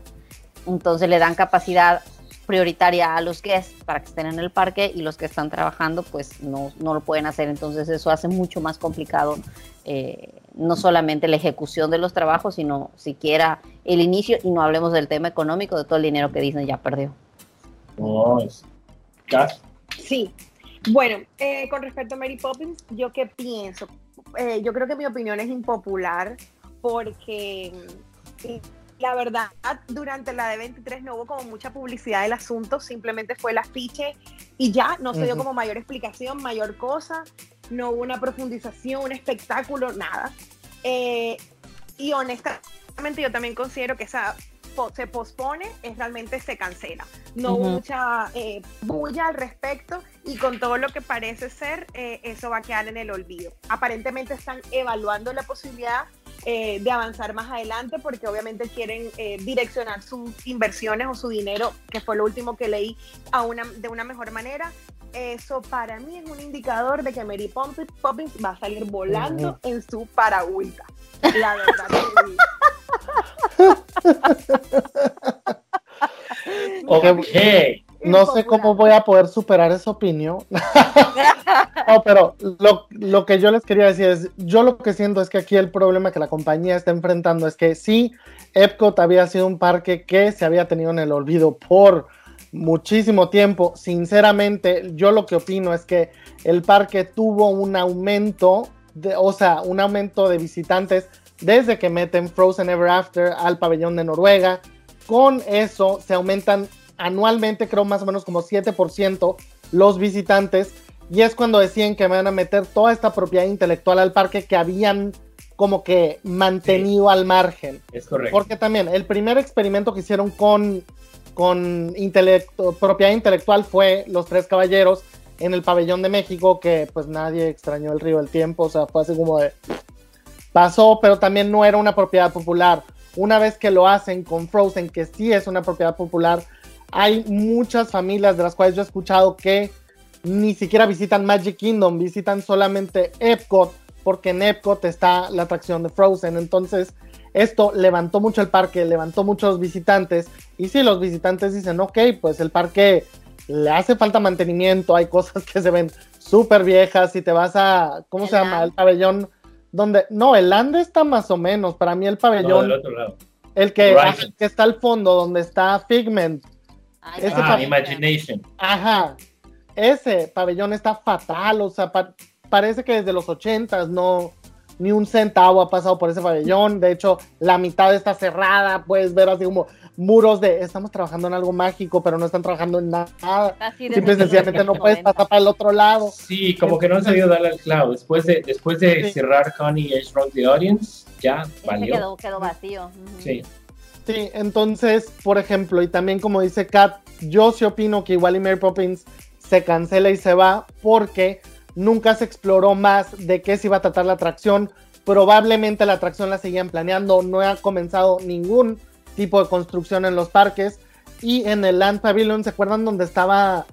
Entonces le dan capacidad prioritaria a los guests para que estén en el parque y los que están trabajando pues no, no lo pueden hacer. Entonces eso hace mucho más complicado eh, no solamente la ejecución de los trabajos, sino siquiera el inicio y no hablemos del tema económico, de todo el dinero que Disney ya perdió. gas. Sí. Bueno, eh, con respecto a Mary Poppins, ¿yo qué pienso? eh, yo creo que mi opinión es impopular porque mm, la verdad, durante la D23 no hubo como mucha publicidad del asunto, simplemente fue el afiche y ya, no se dio como mayor explicación, mayor cosa, no hubo una profundización, un espectáculo, nada. Eh, y honestamente yo también considero que esa se pospone, es realmente se cancela. No hubo mucha eh, bulla al respecto y con todo lo que parece ser, eh, eso va a quedar en el olvido. Aparentemente están evaluando la posibilidad eh, de avanzar más adelante porque obviamente quieren eh, direccionar sus inversiones o su dinero, que fue lo último que leí, a una, de una mejor manera. Eso para mí es un indicador de que Mary Poppins, Poppins va a salir volando en su paragüita. La verdad que sí. Ok. No sé cómo voy a poder superar esa opinión. no, pero lo, lo que yo les quería decir es, yo lo que siento es que aquí el problema que la compañía está enfrentando es que sí, Epcot había sido un parque que se había tenido en el olvido por muchísimo tiempo. Sinceramente, yo lo que opino es que el parque tuvo un aumento, de, o sea, un aumento de visitantes desde que meten Frozen Ever After al pabellón de Noruega. Con eso se aumentan anualmente, creo más o menos como 7% los visitantes. Y es cuando decían que van a meter toda esta propiedad intelectual al parque que habían como que mantenido al margen. Es correcto. Porque también el primer experimento que hicieron con, con intelecto- propiedad intelectual fue Los Tres Caballeros en el pabellón de México, que pues nadie extrañó el río del tiempo, o sea, fue así como de... Pasó, pero también no era una propiedad popular. Una vez que lo hacen con Frozen, que sí es una propiedad popular, hay muchas familias de las cuales yo he escuchado que ni siquiera visitan Magic Kingdom, visitan solamente Epcot, porque en Epcot está la atracción de Frozen. Entonces, esto levantó mucho el parque, levantó muchos visitantes. Y si los visitantes dicen, ok, pues el parque le hace falta mantenimiento, hay cosas que se ven súper viejas. Si te vas a, ¿cómo El se llama? Land. El pabellón, donde, no, el Land está más o menos. Para mí el No, pabellón, del otro lado. el que, Horizons. el que está al fondo, donde está Figment, Ay, Ese Ah, Imagination. Ajá, ese pabellón está fatal, o sea, pa- parece que desde los ochentas no, ni un centavo ha pasado por ese pabellón, de hecho, la mitad está cerrada, puedes ver así como muros de, estamos trabajando en algo mágico, pero no están trabajando en nada, Así simple y sencillamente no puedes 1990. pasar para el otro lado. Sí, como que no han sabido darle al clavo. Después de, después de Sí. cerrar Connie Edge Rock the Audience, ya valió. quedó, quedó vacío. Sí. Sí, entonces, por ejemplo, y también como dice Kat, yo sí opino que igual y Mary Poppins se cancela y se va porque nunca se exploró más de qué se iba a tratar la atracción. Probablemente la atracción la seguían planeando, no ha comenzado ningún tipo de construcción en los parques. Y en el Land Pavilion, ¿se acuerdan donde estaba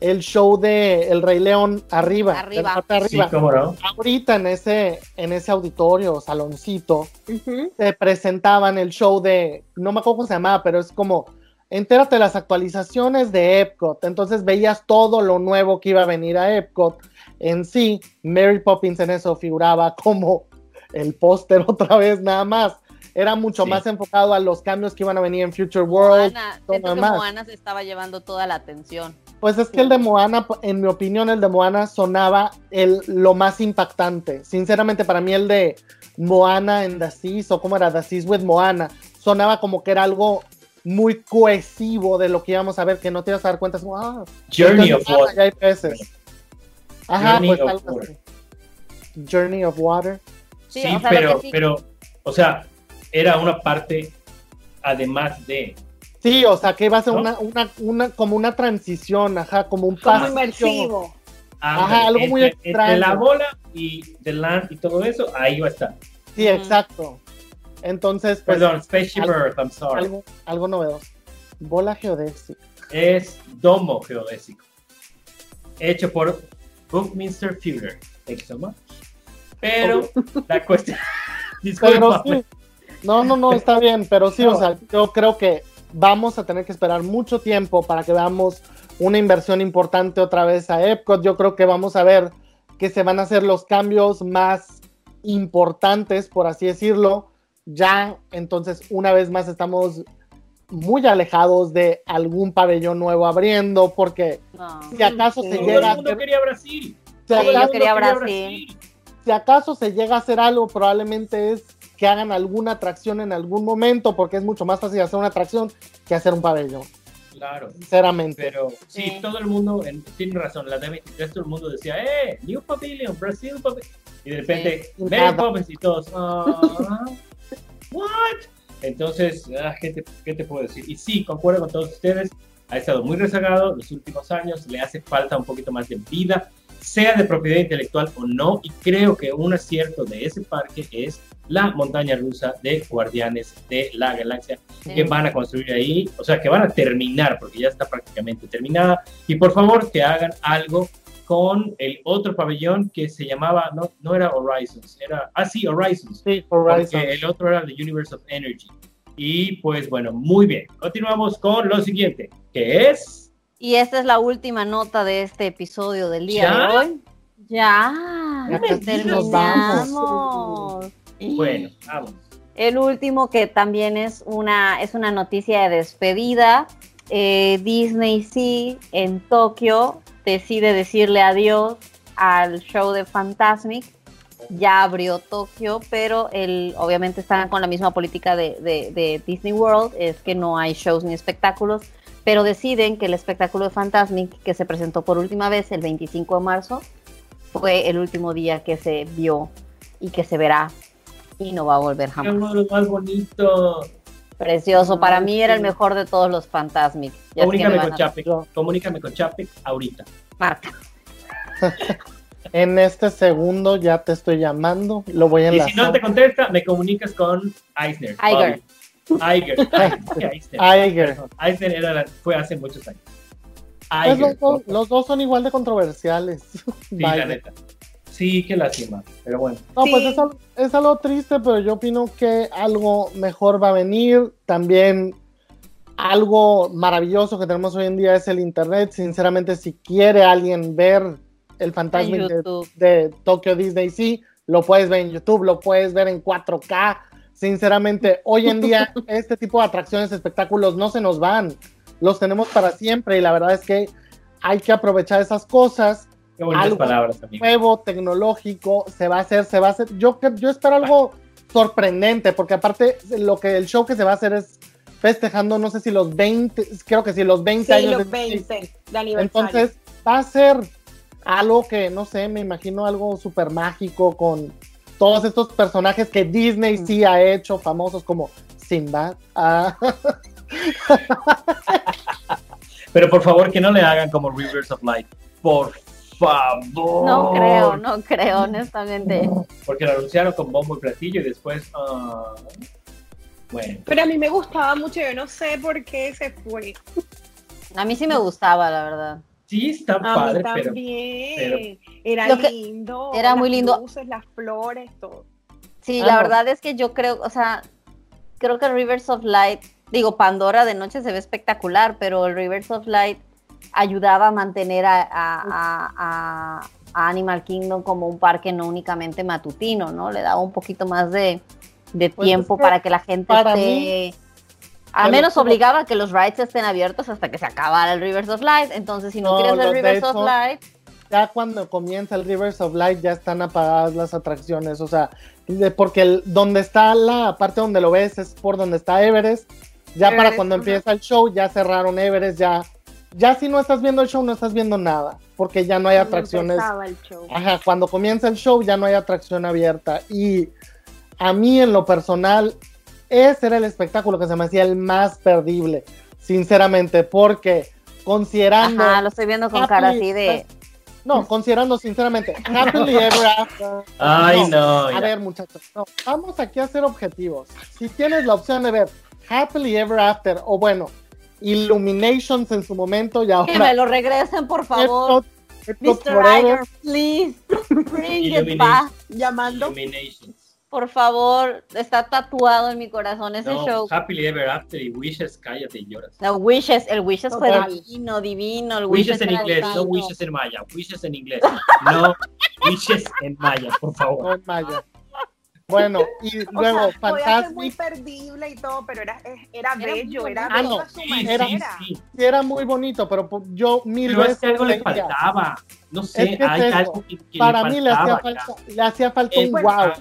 el show de El Rey León arriba? Arriba. parte Sí, arriba. cómo no. Ahorita en ese, en ese auditorio, saloncito, Ujú. te presentaban el show de, no me acuerdo cómo se llamaba, pero es como, entérate de las actualizaciones de Epcot. Entonces veías todo lo nuevo que iba a venir a Epcot. En sí, Mary Poppins en eso figuraba como el póster otra vez nada más. Era mucho Sí. más enfocado a los cambios que iban a venir en Future World. Moana, siento que. Moana se estaba llevando toda la atención. Pues es que el de Moana, en mi opinión, el de Moana sonaba el, lo más impactante. Sinceramente, para mí el de Moana en The Seas, o como era The Seas with Moana, sonaba como que era algo muy cohesivo de lo que íbamos a ver, que no te ibas a dar cuenta. es como, ah, Journey of entonces, Water. ya hay peces. Ajá, Journey pues of algo Water. así. Journey of Water. Sí, Sí, o sea, lo pero, sí- pero, o sea, era una parte además de. Sí, o sea, que iba a ser ¿No? una, una, una, como una transición, ajá, como un Como paso. inmersivo. Ándale, algo muy entre, entre extraño. la bola y The Land y todo eso, ahí va a estar. Sí, exacto. Entonces, pues, Perdón, Spaceship algo- Earth, I'm sorry. algo, algo novedoso. Bola geodésica. Es domo geodésico. Hecho por Buckminster Fuller. Thank you so much. Pero la cuestión. Disculpa. sí. No, no, no, está bien, pero sí, o sea, yo creo que vamos a tener que esperar mucho tiempo para que veamos una inversión importante otra vez a Epcot. Yo creo que vamos a ver que se van a hacer los cambios más importantes, por así decirlo. Ya, entonces, una vez más estamos muy alejados de algún pabellón nuevo abriendo, porque No. si acaso se Sí. Todo llega el a mundo hacer, quería Brasil. si Todo el yo acaso- quería Brasil. si acaso se llega a hacer algo, probablemente es que hagan alguna atracción en algún momento, porque es mucho más fácil hacer una atracción que hacer un pabellón, Claro. sinceramente. Pero sí, Sí. todo el mundo, en- tiene razón, la D23 todo el mundo decía, ¡eh! New Pavilion, Brasil Pavilion. Y de repente, Sí. Mary. Poppins y todos, "Ah, ¿what? Entonces, ah, ¿qué, te, qué te puedo decir? Y sí, concuerdo con todos ustedes, ha estado muy rezagado los últimos años, le hace falta un poquito más de vida, sea de propiedad intelectual o no, y creo que un acierto de ese parque es la montaña rusa de Guardianes de la Galaxia Sí. que van a construir ahí, o sea, que van a terminar, porque ya está prácticamente terminada. Y por favor, que hagan algo con el otro pabellón que se llamaba, no, no era Horizons, era, ah, sí, Horizons, Sí, porque el otro era The Universe of Energy. Y pues bueno, muy bien. Continuamos con lo siguiente, que es, Y esta es la última nota de este episodio del día ¿Ya? de hoy. Ya, Ya terminamos. bueno, vamos. El último que también es una, es una noticia de despedida. Eh, Disney sí en Tokio decide decirle adiós al show de Fantasmic. Ya abrió Tokio, pero el, obviamente están con la misma política de, Disney World, es que no hay shows ni espectáculos, pero deciden que el espectáculo de Fantasmic, que se presentó por última vez el 25 de marzo, fue el último día que se vio y que se verá y no va a volver jamás. los más bonitos. Precioso, para Ay, mí era el mejor de todos los Fantasmic. Ya es que me Comunícame con a- Chapek, comunícame con Chapek ahorita. Marca. En este segundo ya te estoy llamando, lo voy a Y si no te contesta, me comunicas con Eisner. Iger. Iger. Eisner. Iger. Eisner era la- fue hace muchos años. Pues los, dos, los son igual de controversiales. Sí, la neta. Sí, qué lástima. Pero bueno. No, pues Sí. es algo, es algo triste, pero yo opino que algo mejor va a venir. También algo maravilloso que tenemos hoy en día es el Internet. Sinceramente, si quiere alguien ver el fantasma de, de Tokyo Disney Sea, lo puedes ver en YouTube, lo puedes ver en 4K. Sinceramente, hoy en día este tipo de atracciones, espectáculos no se nos van. Los tenemos para siempre y la verdad es que hay que aprovechar esas cosas Qué bonitas Algo palabras, amigo. nuevo, tecnológico, se va a hacer, se va a hacer. Yo, yo espero algo sorprendente, porque aparte lo que el show que se va a hacer es festejando, no sé si los 20, creo que sí, los 20 Sí, años. los de- 20 de aniversario. Entonces va a ser algo que, no sé, me imagino algo súper mágico con todos estos personajes que Disney sí ha hecho, famosos como Sinbad. Ah, Pero por favor, que no le hagan como Rivers of Light. Por favor. No creo, no creo, honestamente. Porque lo anunciaron con bombo y platillo y después. ah, bueno. Pero a mí me gustaba mucho, yo no sé por qué se fue. A mí sí me gustaba, la verdad. Sí, está A padre, mí pero. también. pero- era lindo. era muy las lindo. luces, las flores, todo. Sí, Ah, la no. verdad es que yo creo, o sea, creo que el Rivers of Light, digo, Pandora de noche se ve espectacular, pero el Rivers of Light ayudaba a mantener a, a- a- a- a Animal Kingdom como un parque no únicamente matutino, ¿no? Le daba un poquito más de, de Pues tiempo es que para que la gente esté... mí- al menos obligaba a que los rides estén abiertos hasta que se acabara el Rivers of Light. Entonces, si no, No, quieres de Rivers of Light, ya cuando comienza el Rivers of Light ya están apagadas las atracciones, o sea, porque el, donde está la parte donde lo ves es por donde está Everest. Ya para cuando empieza el show ya cerraron Everest, ya ya si no estás viendo el show no estás viendo nada, porque ya no hay Cuando atracciones. empezaba el show. Ajá, cuando comienza el show ya no hay atracción abierta. Y a mí en lo personal, ese era el espectáculo que se me hacía el más perdible, sinceramente, porque considerando... ajá, lo estoy viendo con Happy- cara así de... No, considerando sinceramente, Happily Ever After. Ay, no. A ya. ver, muchachos, no, vamos aquí a ser objetivos. Si tienes la opción de ver Happily Ever After, o bueno, Illuminations en su momento y Que me ahora lo regresen, por favor. Mr. Iger, please, bring it back. Llamando. Illuminations. Por favor, está tatuado en mi corazón ese No, show. Happily Ever After y Wishes, cállate y lloras. No, Wishes, el Wishes fue Total. divino, divino. El Wishes en era inglés, no. Wishes en maya. Wishes en inglés. No Wishes en maya, por no favor. en Maya. Bueno, y O luego sea, podía ser muy perdible y todo, pero era, es- era, bello, era bello Ah, a su Sí, manera. sí, sí. sí era muy bonito, pero yo mil Pero es veces que algo le faltaba. No sé, Es que es hay eso. algo que, que Para le mí le hacía falta, le hacía falta un bueno, wow.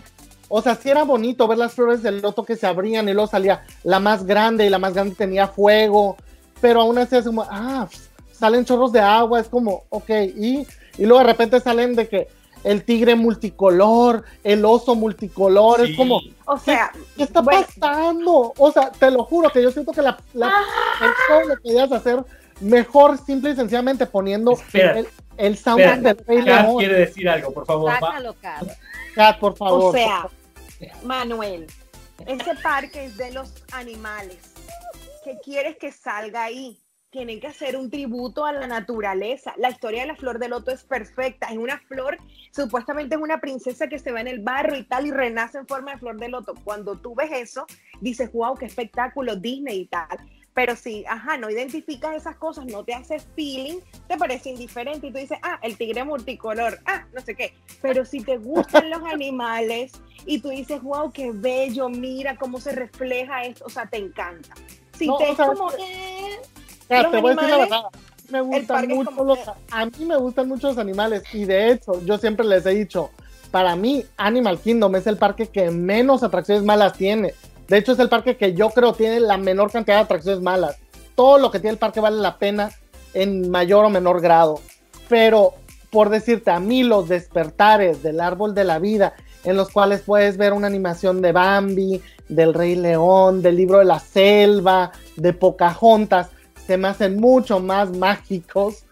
O sea, sí era bonito ver las flores del loto que se abrían y luego salía la más grande y la más grande tenía fuego, pero aún así es como, ah, salen chorros de agua, es como, ok, y, y luego de repente salen de que el tigre multicolor, el oso multicolor, Sí. es como, O sea, ¿qué está bueno, pasando? O sea, te lo juro que yo siento que la, la- el show lo podías hacer mejor, simple y sencillamente poniendo Espera, el, el soundtrack del Rey Kat León. quiere decir algo, por favor. Sácalo, Kat. Kat, por favor. o sea, Manuel, ese parque es de los animales. ¿Qué quieres que salga ahí? Tienen que hacer un tributo a la naturaleza. La historia de la flor de loto es perfecta. Es una flor, supuestamente es una princesa que se va en el barro y tal y renace en forma de flor de loto. Cuando tú ves eso, dices, wow, qué espectáculo, Disney y tal. Pero si, ajá, no identificas esas cosas, no te haces feeling, te parece indiferente y tú dices, ah, el tigre multicolor, ah, no sé qué. Pero si te gustan los animales y tú dices, wow, qué bello, mira cómo se refleja esto, o sea, te encanta. Si No, te es como, eh, te voy a decir la verdad. Me gustan mucho los, que- a mí me gustan mucho los animales y de hecho yo siempre les he dicho, para mí Animal Kingdom es el parque que menos atracciones malas tiene. De hecho es el parque que yo creo tiene la menor cantidad de atracciones malas. Todo lo que tiene el parque vale la pena en mayor o menor grado. Pero por decirte, a mí los despertares del árbol de la vida en los cuales puedes ver una animación de Bambi, del Rey León, del libro de la selva, de Pocahontas, se me hacen mucho más mágicos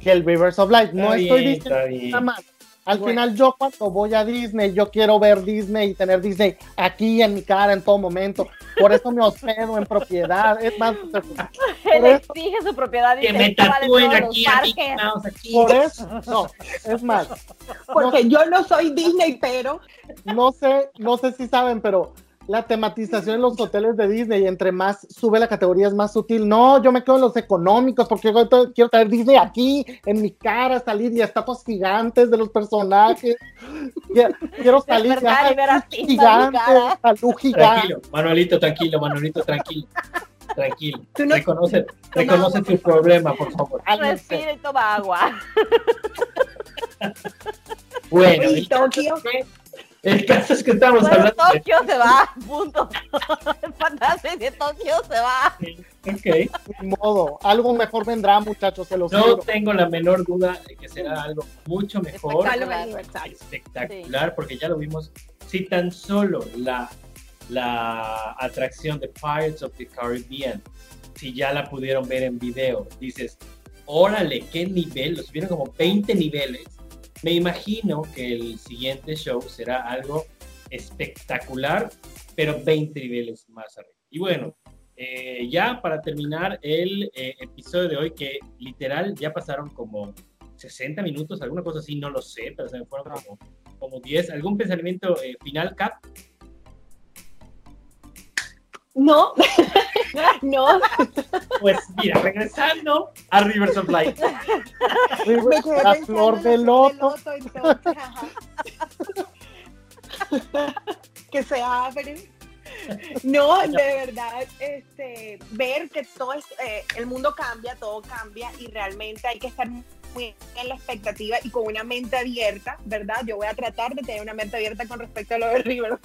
que el Rivers of Light. No estoy diciendo nada más. Al Bueno. final yo cuando voy a Disney, yo quiero ver Disney y tener Disney aquí en mi cara en todo momento. Por eso me hospedo en propiedad. Es más, Él exige su propiedad Que me tatúen aquí a Mickey parques. Mouse aquí. por eso, no, es más, porque yo no soy Disney, pero no sé, no sé si saben, pero la tematización en los hoteles de Disney, entre más sube la categoría, es más sutil. No, yo me quedo en los económicos porque yo quiero traer Disney aquí, en mi cara, salir y estatuas gigantes de los personajes. Quiero, salir y gigante, salud gigante. Tranquilo, Manuelito, tranquilo, Manuelito, tranquilo. Tranquilo. Tú no- reconoce reconoce tu problema, por favor. Respira y toma agua. Bueno, y Tokio, el caso es que estamos Bueno, hablando de... Tokio se va, punto. El fantasma de Tokio se va. Ok. Ni modo, algo mejor vendrá, muchachos, se los No juro. tengo la menor duda de que será algo mucho mejor, aniversario. espectacular, porque ya lo vimos. Si tan solo la, la atracción de Pirates of the Caribbean, si ya la pudieron ver en video, dices, órale, qué nivel, los vieron como 20 niveles. Me imagino que el siguiente show será algo espectacular, pero 20 niveles más arriba. Y bueno, eh, ya para terminar el eh, episodio de hoy, que literal ya pasaron como 60 minutos, alguna cosa así, no lo sé, pero se me fueron como, como 10. ¿Algún pensamiento eh, final, Cap? no, no, Pues mira, regresando a Rivers of Light. La flor de la loto. flor de loto, entonces, ajá. que se abren. No, de verdad, este, ver que todo es- eh, el mundo cambia, todo cambia y realmente hay que estar muy en la expectativa y con una mente abierta, ¿verdad? Yo voy a tratar de tener una mente abierta con respecto a lo de River.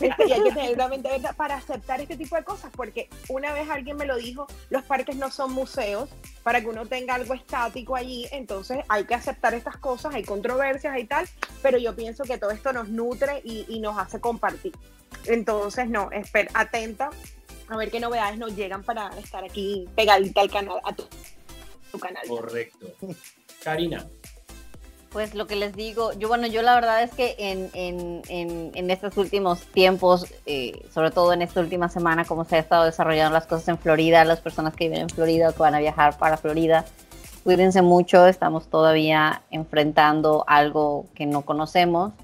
Este, y hay que tener una mente abierta para aceptar este tipo de cosas, porque una vez alguien me lo dijo, los parques no son museos, para que uno tenga algo estático allí, entonces hay que aceptar estas cosas, hay controversias y tal, pero yo pienso que todo esto nos nutre y, nos hace compartir. Entonces, no, esper, atenta a ver qué novedades nos llegan para estar aquí pegadita al canal, a tu, tu canal. Correcto. Karina. Pues lo que les digo, yo bueno, yo la verdad es que en, en, en, en estos últimos tiempos, eh, sobre todo en esta última semana, como se ha estado desarrollando las cosas en Florida, las personas que viven en Florida o que van a viajar para Florida, cuídense mucho, estamos todavía enfrentando algo que no conocemos,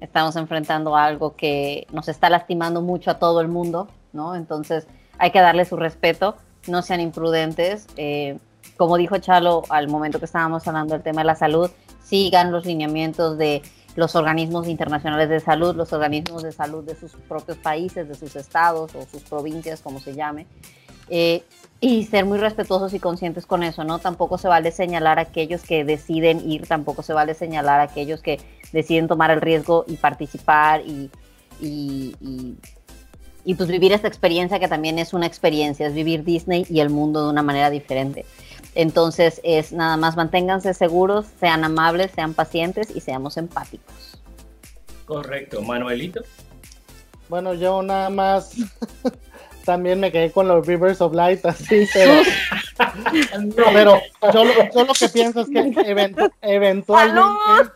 estamos enfrentando algo que nos está lastimando mucho a todo el mundo, ¿no? Entonces hay que darle su respeto, no sean imprudentes. eh, como dijo Chalo al momento que estábamos hablando del tema de la salud, sigan los lineamientos de los organismos internacionales de salud, los organismos de salud de sus propios países, de sus estados o sus provincias, como se llame. Eh, y ser muy respetuosos y conscientes con eso, ¿no? Tampoco se vale señalar a aquellos que deciden ir, tampoco se vale señalar a aquellos que deciden tomar el riesgo y participar y, y, y, y pues vivir esta experiencia que también es una experiencia, es vivir Disney y el mundo de una manera diferente. Entonces es nada más manténganse seguros, sean amables, sean pacientes y seamos empáticos. Correcto, Manuelito. Bueno, yo nada más también me quedé con los Rivers of Light, así, pero, no, pero yo, lo- yo lo que pienso es que event- eventualmente,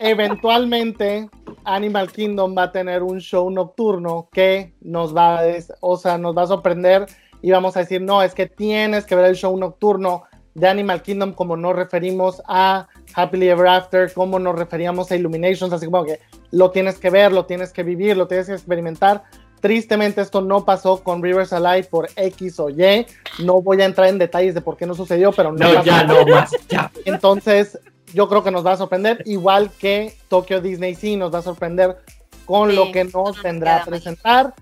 eventualmente Animal Kingdom va a tener un show nocturno que nos va a, o sea, nos va a sorprender y vamos a decir, no, es que tienes que ver el show nocturno de Animal Kingdom como nos referimos a Happily Ever After, como nos referíamos a Illuminations, así como que lo tienes que ver, lo tienes que vivir, lo tienes que experimentar. Tristemente esto no pasó con Rivers Alive por X o Y. No voy a entrar en detalles de por qué no sucedió, pero no, No, ya no más, ya. Entonces yo creo que nos va a sorprender, igual que Tokyo Disney sí nos va a sorprender con Sí, lo que nos tendrá a presentar.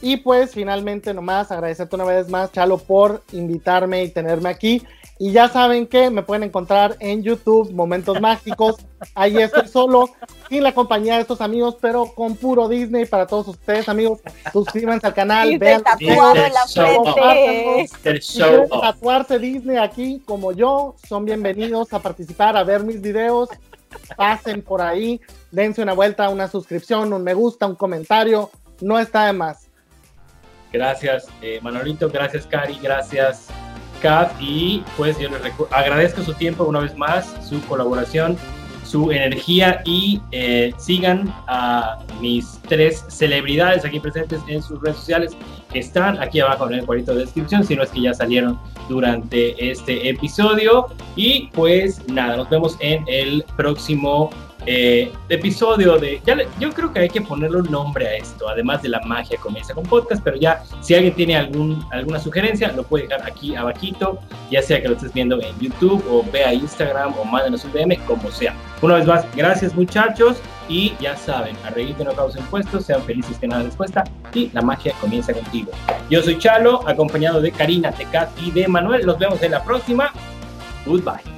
Y pues finalmente nomás agradecerte una vez más, Chalo, por invitarme y tenerme aquí. Y ya saben que me pueden encontrar en YouTube, Momentos Mágicos. Ahí estoy solo, sin la compañía de estos amigos, pero con puro Disney para todos ustedes, amigos. Suscríbanse al canal, Y vean tatuado en la frente. El si quieren tatuarse Disney aquí como yo, son bienvenidos a participar, a ver mis videos. Pasen por ahí, dense una vuelta, una suscripción, un me gusta, un comentario. No está de más. Gracias, eh, Manolito. Gracias, Cari. Gracias, Kat. Y pues yo les agradezco su tiempo una vez más, su colaboración, su energía y eh, sigan a mis tres celebridades aquí presentes en sus redes sociales que están aquí abajo en el cuadrito de descripción, si no es que ya salieron durante este episodio. Y pues nada, nos vemos en el próximo eh, episodio de... Ya le- yo creo que hay que ponerle un nombre a esto, además de la magia comienza con podcast, pero ya si alguien tiene algún, alguna sugerencia, lo puede dejar aquí abajito, ya sea que lo estés viendo en YouTube o vea Instagram o mándenos un DM, como sea. Una vez más, gracias muchachos y ya saben, a reír que no sean felices que nada les cuesta y la magia comienza contigo. Yo soy Chalo, acompañado de Karina, Tecat y de Manuel. Nos vemos en la próxima. Goodbye.